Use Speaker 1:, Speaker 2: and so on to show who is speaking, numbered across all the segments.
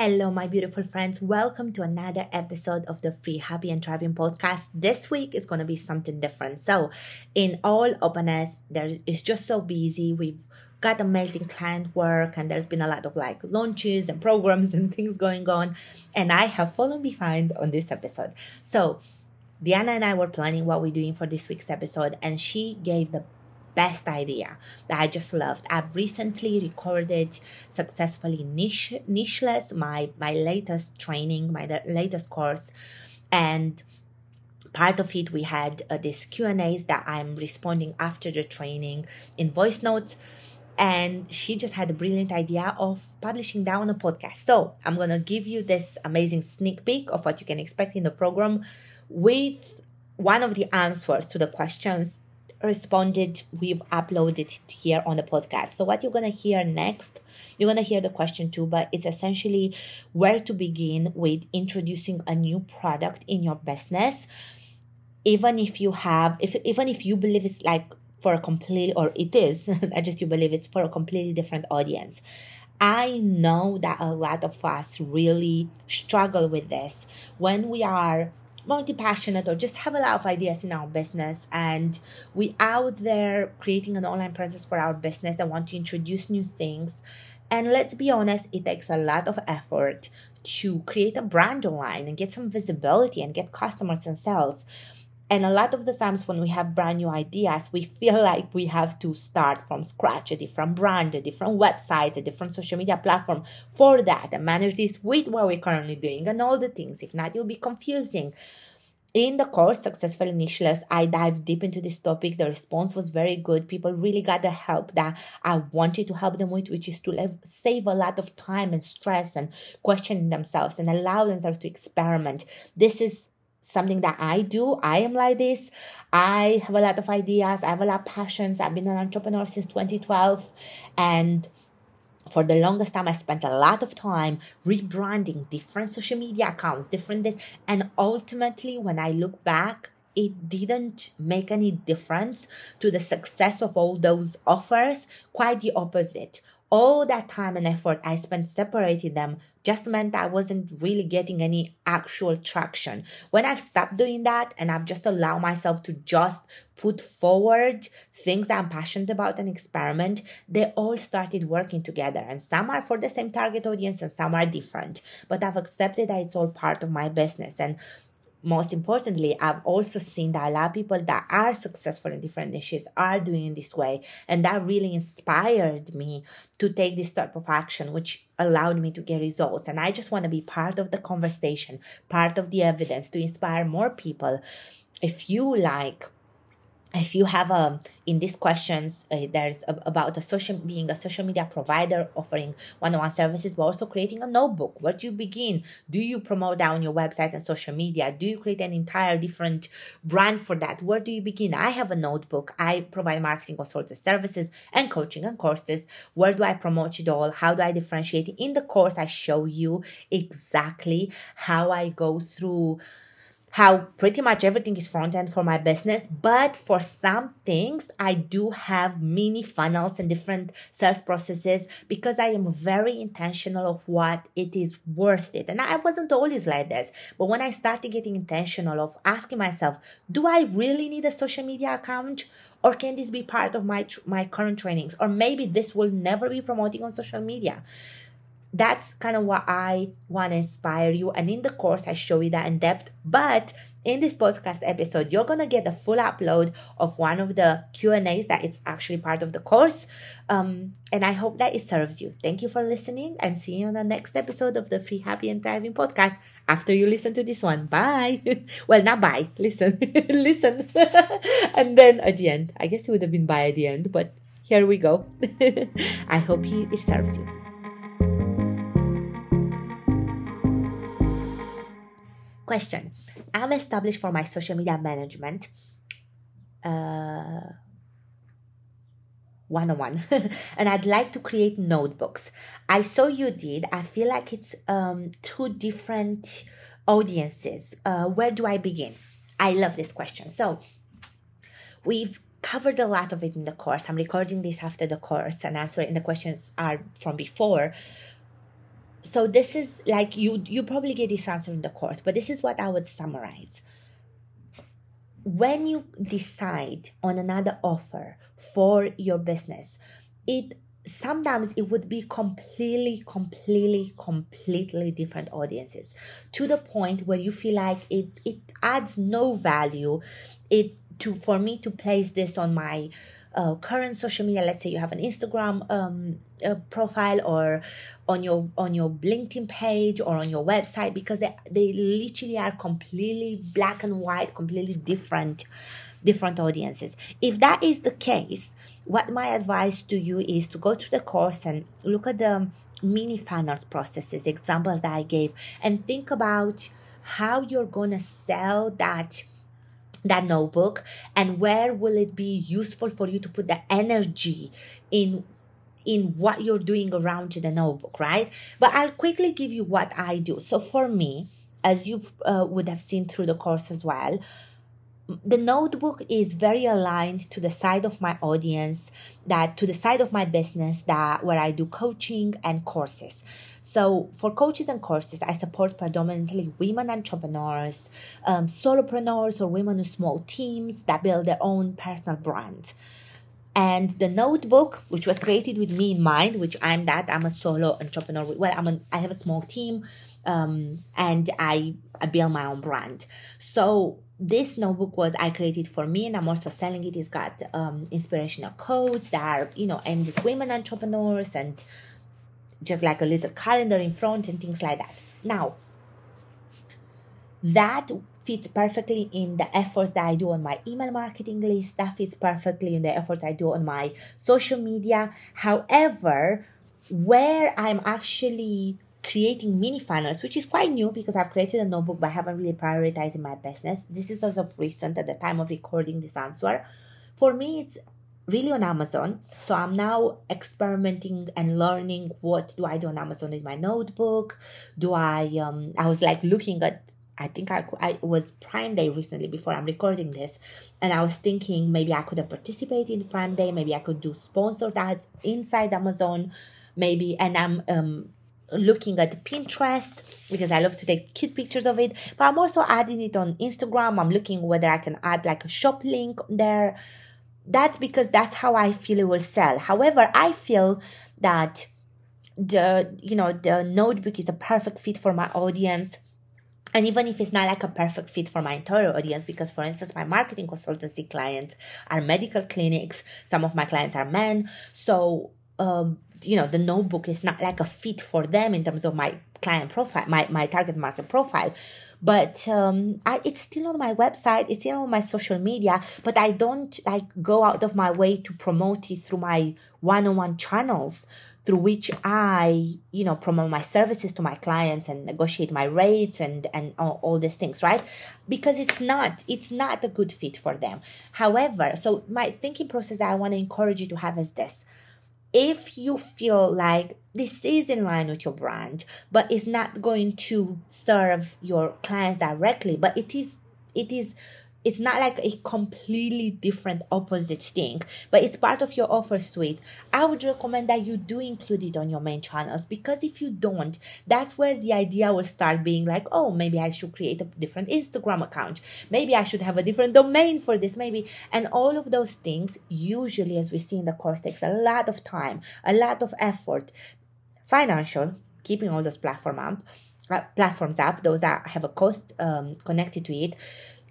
Speaker 1: Hello, my beautiful friends. Welcome to another episode of the Free Happy and Thriving podcast. This week is going to be something different. So, in all openness, there is just so busy. We've got amazing client work, and there's been a lot of like launches and programs and things going on. And I have fallen behind on this episode. So, Diana and I were planning what we're doing for this week's episode, and she gave the best idea that I just loved. I've recently recorded successfully niche nicheless my my latest training, my latest course, and part of it we had uh, these Q and A's that I'm responding after the training in voice notes. And she just had a brilliant idea of publishing that on a podcast. So I'm gonna give you this amazing sneak peek of what you can expect in the program with one of the answers to the questions responded, we've uploaded here on the podcast. So what you're gonna hear next, you're gonna hear the question too, but it's essentially where to begin with introducing a new product in your business. Even if you have, if even if you believe it's like for a complete or it is, not just you believe it's for a completely different audience. I know that a lot of us really struggle with this when we are multi-passionate or just have a lot of ideas in our business and we out there creating an online presence for our business and want to introduce new things. And let's be honest it takes a lot of effort to create a brand online and get some visibility and get customers and sales and a lot of the times when we have brand new ideas, we feel like we have to start from scratch, a different brand, a different website, a different social media platform for that and manage this with what we're currently doing and all the things. If not, you'll be confusing. In the course, Successful Nicheless, I dive deep into this topic. The response was very good. People really got the help that I wanted to help them with, which is to live, save a lot of time and stress and questioning themselves and allow themselves to experiment. This is something that I do. I am like this. I have a lot of ideas. I have a lot of passions. I've been an entrepreneur since 2012 and for the longest time, I spent a lot of time rebranding different social media accounts, different this, and ultimately, when I look back, it didn't make any difference to the success of all those offers. Quite the opposite all that time and effort I spent separating them just meant I wasn't really getting any actual traction. When I've stopped doing that and I've just allowed myself to just put forward things that I'm passionate about and experiment, they all started working together. And some are for the same target audience and some are different. But I've accepted that it's all part of my business. And most importantly, I've also seen that a lot of people that are successful in different niches are doing it this way. And that really inspired me to take this type of action, which allowed me to get results. And I just want to be part of the conversation, part of the evidence to inspire more people. If you like if you have a um, in these questions uh, there's a, about a social being a social media provider offering one-on-one services but also creating a notebook where do you begin? Do you promote that on your website and social media? Do you create an entire different brand for that? Where do you begin? I have a notebook. I provide marketing consulting services and coaching and courses. Where do i promote it all? How do i differentiate? In the course i show you exactly how i go through how pretty much everything is front end for my business but for some things i do have mini funnels and different sales processes because i am very intentional of what it is worth it. And i wasn't always like this but when i started getting intentional of asking myself do i really need a social media account? Or can this be part of my my current trainings? Or maybe this will never be promoting on social media that's kind of what I want to inspire you. And in the course, I show you that in depth. But in this podcast episode, you're gonna get a full upload of one of the Q and A's that it's actually part of the course. Um, and I hope that it serves you. Thank you for listening, and see you on the next episode of the Free Happy and Thriving podcast. After you listen to this one, bye. well, not bye. Listen, listen, and then at the end, I guess it would have been bye at the end, but here we go. I hope he, it serves you. Question I'm established for my social media management. Uh, one on one and I'd like to create notebooks. I saw you did. I feel like it's um, two different audiences. Uh, where do I begin? I love this question. So, we've covered a lot of it in the course. I'm recording this after the course and answering the questions are from before so this is like you you probably get this answer in the course but this is what i would summarize. When you decide on another offer for your business it sometimes it would be completely completely completely different audiences to the point where you feel like it it adds no value. It to for me to place this on my uh, current social media let's say you have an instagram um, uh, profile or on your on your linkedin page or on your website because they they literally are completely black and white completely different different audiences. If that is the case what my advice to you is to go through the course and look at the mini funnels processes examples that i gave and think about how you're to sell that that notebook and where will it be useful for you to put the energy in in what you're doing around the notebook right? But i'll quickly give you what i do. So for me as you uh, would have seen through the course as well the notebook is very aligned to the side of my audience that to the side of my business that where i do coaching and courses. So for coaches and courses i support predominantly women entrepreneurs um, solopreneurs or women with small teams that build their own personal brand. And the notebook which was created with me in mind which i'm that i'm a solo entrepreneur well i'm I have a small team um, and I, I build my own brand. So this notebook was I created for me, and I'm also selling it. It's got um, inspirational quotes that are, you know, aimed at women entrepreneurs and just like a little calendar in front and things like that. Now, that fits perfectly in the efforts that I do on my email marketing list. That fits perfectly in the efforts I do on my social media. However, where I'm actually creating mini funnels, which is quite new because I've created a notebook but I haven't really prioritized in my business. This is also recent at the time of recording this answer. For me, it's really on Amazon. So I'm now experimenting and learning what do I do on Amazon in my notebook. Do I um I was like looking at I think I, I was Prime Day recently before I'm recording this, and I was thinking maybe I could have participated in Prime Day. Maybe I could do sponsored ads inside Amazon, maybe. And I'm um looking at Pinterest because I love to take cute pictures of it. But I'm also adding it on Instagram. I'm looking whether I can add like a shop link there. That's because that's how I feel it will sell. However, I feel that the you know the notebook is a perfect fit for my audience and even if it's not like a perfect fit for my entire audience because for instance my marketing consultancy clients are medical clinics some of my clients are men so um, you know the notebook is not like a fit for them in terms of my client profile my, my target market profile. But um, I, it's still on my website it's still on my social media but i don't like go out of my way to promote it through my one-on-one channels through which i you know promote my services to my clients and negotiate my rates and and all, all these things right? Because it's not it's not a good fit for them. However so my thinking process that i want to encourage you to have is this if you feel like this is in line with your brand but it's not going to serve your clients directly but it is it is it's not like a completely different opposite thing but it's part of your offer suite. I would recommend that you do include it on your main channels because if you don't that's where the idea will start being like oh maybe i should create a different instagram account. Maybe i should have a different domain for this maybe and all of those things usually as we see in the course takes a lot of time a lot of effort. Financial keeping all those platform up uh, platforms up those that have a cost um, connected to it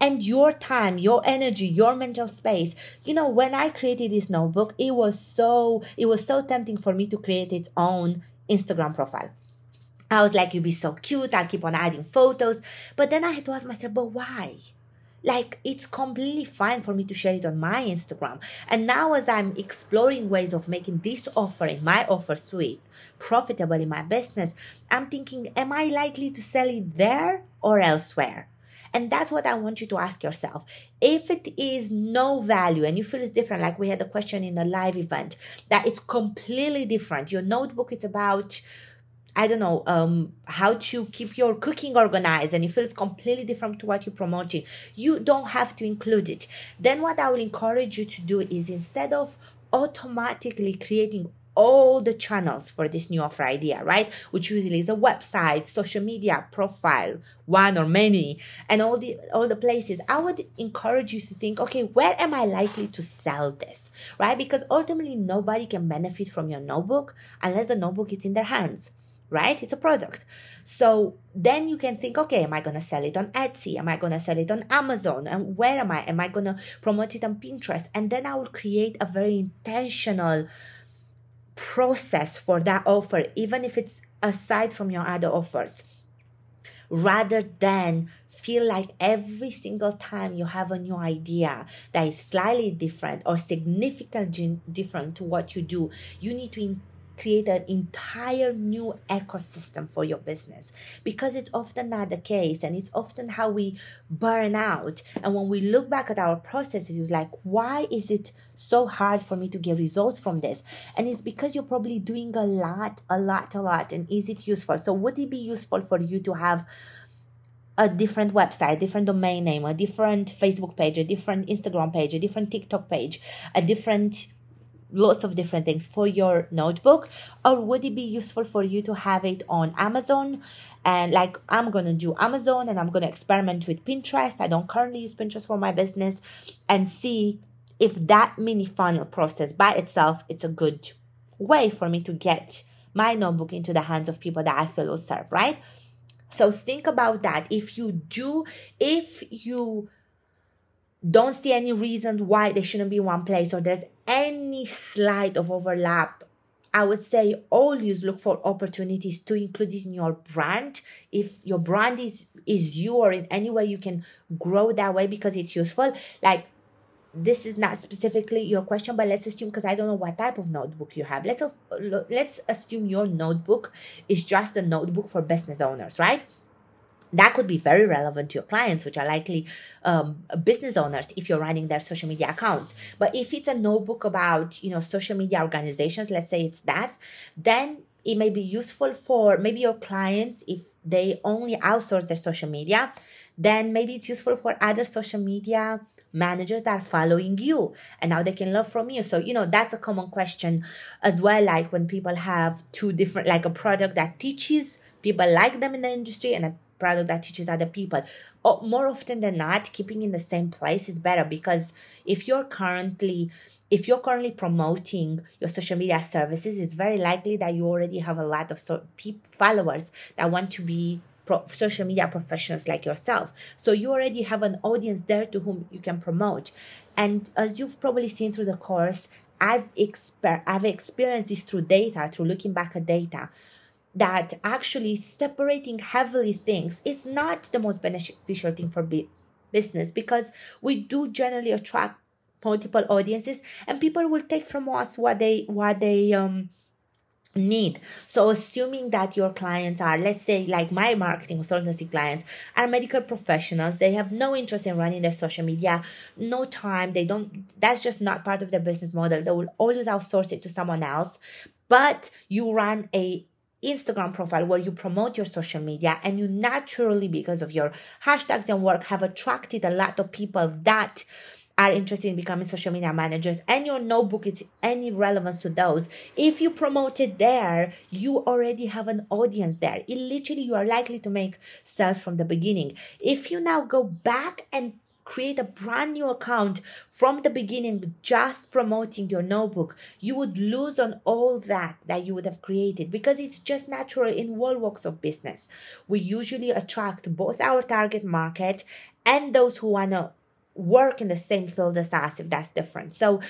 Speaker 1: and your time, your energy, your mental space. You know, when I created this notebook, it was so it was so tempting for me to create its own Instagram profile. I was like, you'd be so cute. I'll keep on adding photos. But then I had to ask myself, but why? Like, it's completely fine for me to share it on my Instagram. And now, as I'm exploring ways of making this offer in my offer suite profitable in my business, I'm thinking, am I likely to sell it there or elsewhere? And that's what I want you to ask yourself. If it is no value and you feel it's different, like we had a question in the live event, that it's completely different. Your notebook, it's about I don't know, um, how to keep your cooking organized and it feels completely different to what you're promoting, you don't have to include it. Then what I will encourage you to do is instead of automatically creating all the channels for this new offer idea, right? Which usually is a website, social media, profile, one or many, and all the all the places. I would encourage you to think, okay, where am I likely to sell this? Right? Because ultimately nobody can benefit from your notebook unless the notebook is in their hands right? It's a product. So then you can think, okay, am I going to sell it on Etsy? Am I going to sell it on Amazon? And where am I? Am I going to promote it on Pinterest? And then I will create a very intentional process for that offer, even if it's aside from your other offers. Rather than feel like every single time you have a new idea that is slightly different or significantly different to what you do, you need to create an entire new ecosystem for your business. Because it's often not the case and it's often how we burn out. And when we look back at our processes it's like why is it so hard for me to get results from this? And it's because you're probably doing a lot a lot a lot and is it useful? So would it be useful for you to have a different website, different domain name, a different Facebook page, a different Instagram page, a different TikTok page, a different lots of different things. For your notebook or would it be useful for you to have it on amazon? And like i'm gonna do amazon and i'm gonna experiment with pinterest. I don't currently use pinterest for my business and see if that mini funnel process by itself it's a good way for me to get my notebook into the hands of people that i feel will serve right? So think about that. If you do if you don't see any reason why they shouldn't be in one place or there's any slight of overlap I would say always look for opportunities to include it in your brand. If your brand is is you or in any way you can grow that way because it's useful. Like this is not specifically your question, but let's assume because I don't know what type of notebook you have. Let's uh, let's assume your notebook is just a notebook for business owners, right? That could be very relevant to your clients, which are likely um, business owners if you're running their social media accounts. But if it's a notebook about, you know, social media organizations, let's say it's that, then it may be useful for maybe your clients if they only outsource their social media. Then maybe it's useful for other social media managers that are following you and now they can learn from you so you know that's a common question as well like when people have two different like a product that teaches people like them in the industry and a product that teaches other people. Or more often than not, keeping in the same place is better because if you're currently if you're currently promoting your social media services, it's very likely that you already have a lot of so- followers that want to be pro- social media professionals like yourself. So you already have an audience there to whom you can promote. And as you've probably seen through the course, I've exper- I've experienced this through data, through looking back at data that actually separating heavily things is not the most beneficial thing for business because we do generally attract multiple audiences and people will take from us what they what they um need. So assuming that your clients are, let's say like my marketing consultancy clients are medical professionals, they have no interest in running their social media, no time, they don't that's just not part of their business model. They will always outsource it to someone else. But you run a Instagram profile where you promote your social media and you naturally, because of your hashtags and work, have attracted a lot of people that are interested in becoming social media managers and your notebook is any relevance to those. If you promote it there you already have an audience there. It literally you are likely to make sales from the beginning. If you now go back and create a brand new account from the beginning, just promoting your notebook, you would lose on all that that you would have created because it's just natural in all walks of business. We usually attract both our target market and those who want to work in the same field as us, if that's different. So,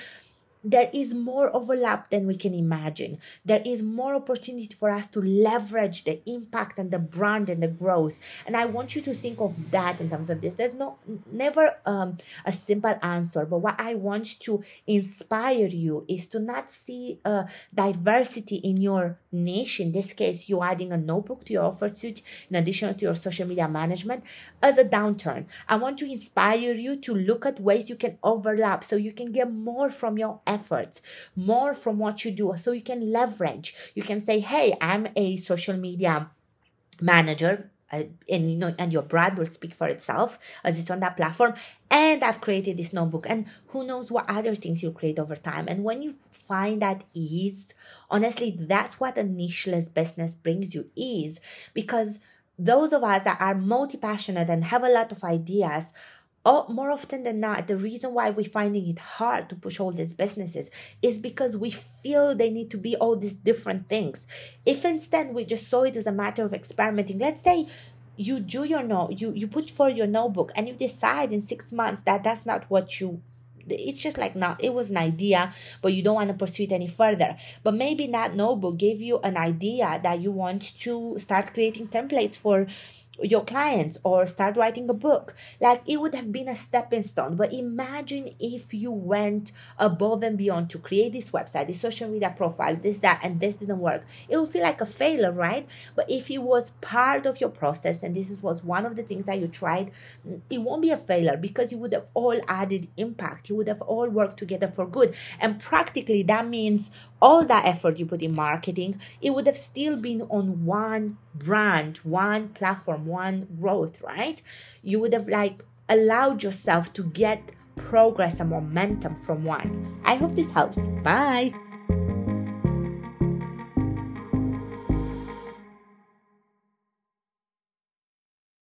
Speaker 1: there is more overlap than we can imagine. There is more opportunity for us to leverage the impact and the brand and the growth. And I want you to think of that in terms of this. There's no never um, a simple answer, but what I want to inspire you is to not see a diversity in your niche. In this case, you adding a notebook to your offer suite in addition to your social media management as a downturn. I want to inspire you to look at ways you can overlap so you can get more from your efforts, more from what you do. So you can leverage. You can say, hey, I'm a social media manager uh, and you know and your brand will speak for itself as it's on that platform and i've created this notebook and who knows what other things you'll create over time and when you find that ease honestly that's what a nicheless business brings you ease because those of us that are multi-passionate and have a lot of ideas oh, more often than not, the reason why we're finding it hard to push all these businesses is because we feel they need to be all these different things. If instead we just saw it as a matter of experimenting, let's say you do your note, you you put for your notebook, and you decide in six months that that's not what you it's just like not it was an idea but you don't want to pursue it any further but maybe that notebook gave you an idea that you want to start creating templates for your clients or start writing a book. Like it would have been a stepping stone. But imagine if you went above and beyond to create this website, this social media profile, this, that, and this didn't work. It would feel like a failure, right? But if it was part of your process and this was one of the things that you tried, it won't be a failure because it would have all added impact. You would have all worked together for good. And practically that means all that effort you put in marketing, it would have still been on one brand, one platform, one growth, right? You would have like allowed yourself to get progress and momentum from one. I hope this helps. Bye.